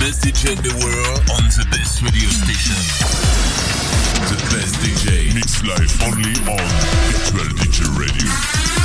best DJ in the world on the best radio station. The best DJ. Mix live only on Virtual DJ Radio.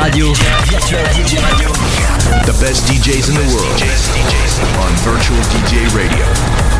Radio. Virtual DJ Radio. The best DJs in the world on Virtual DJ Radio.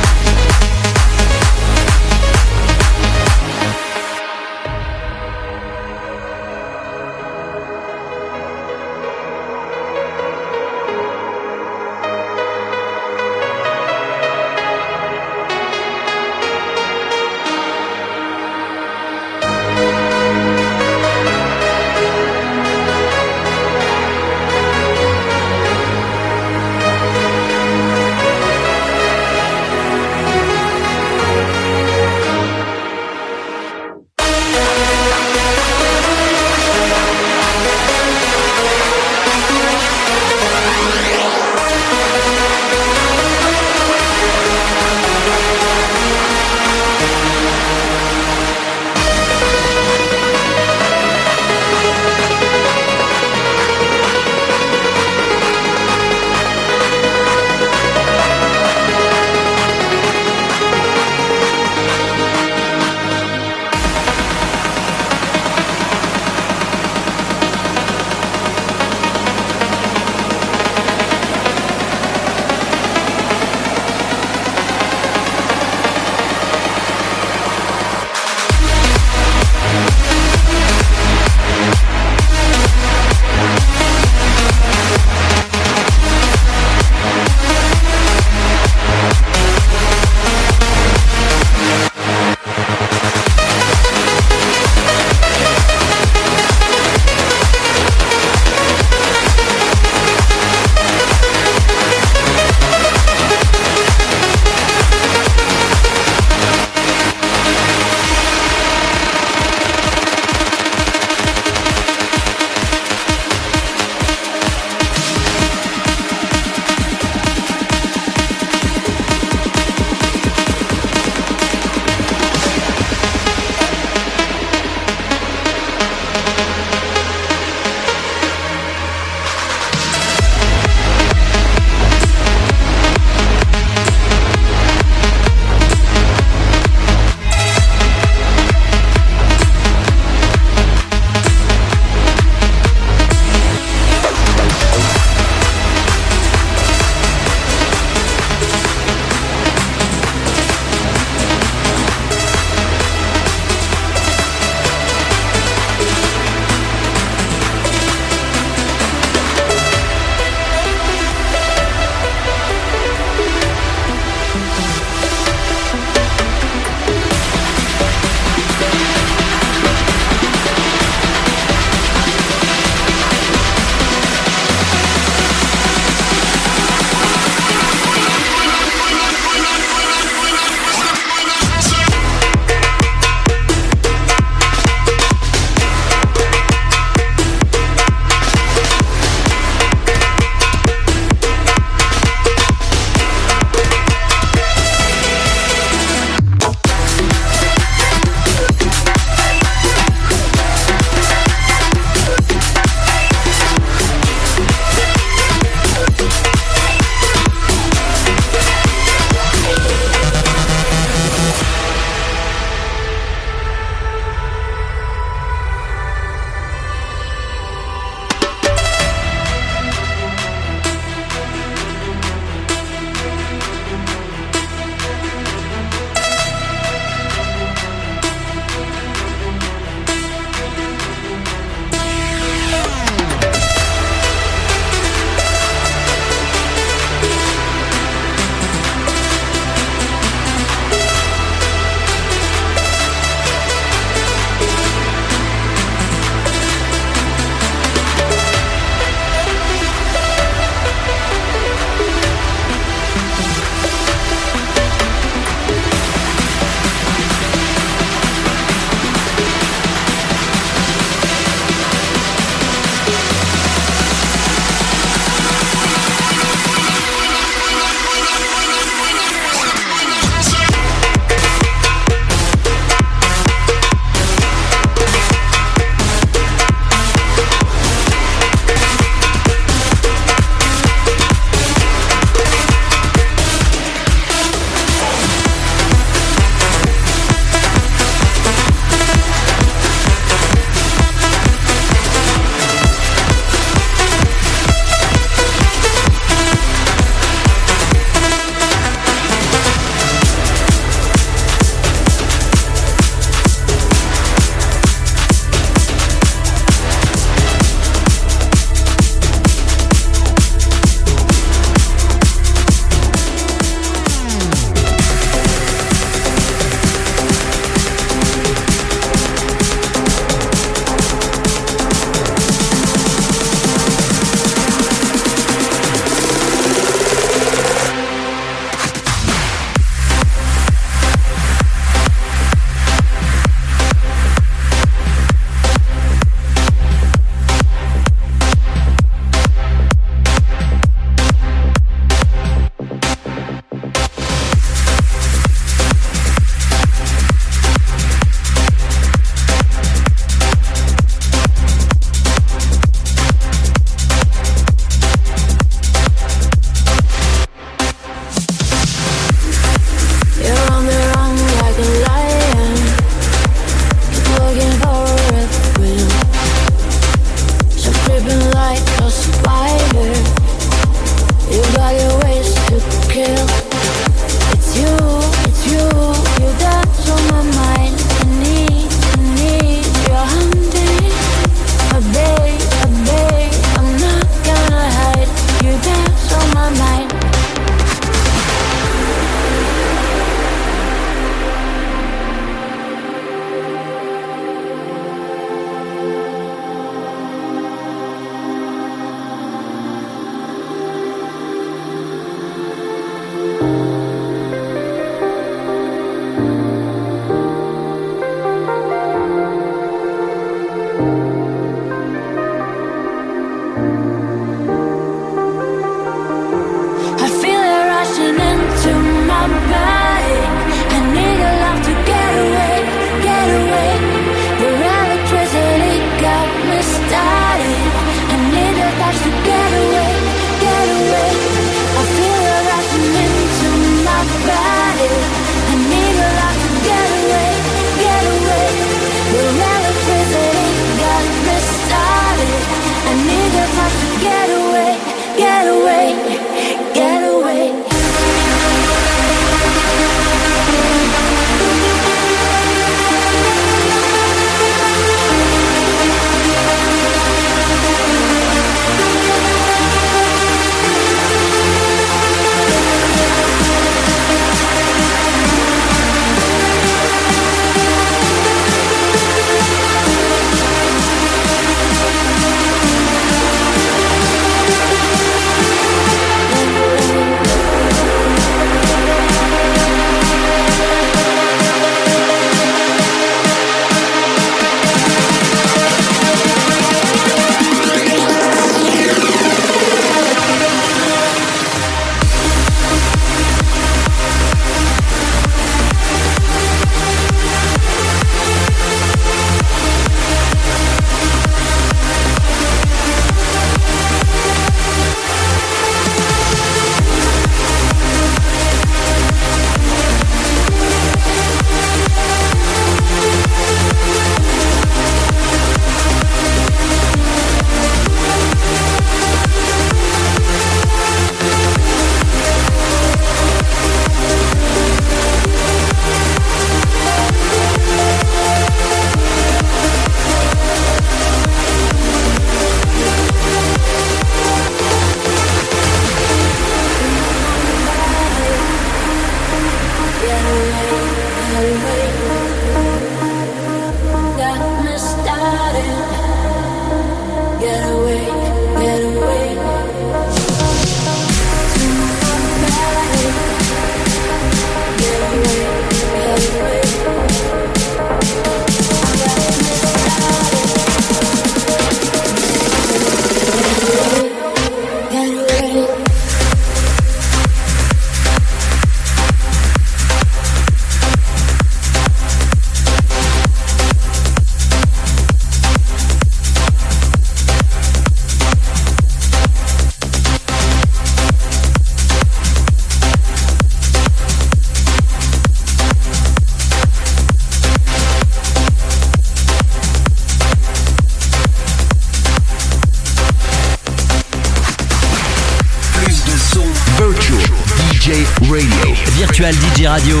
Radio.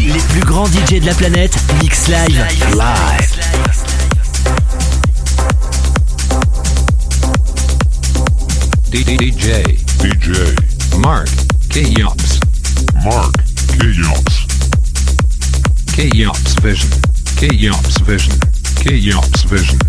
Les plus grands DJ de la planète mix live. Live. DJ. DJ. Mark Kayops. Mark Kayops. Kayops Vision. Kayops Vision. Kayops Vision.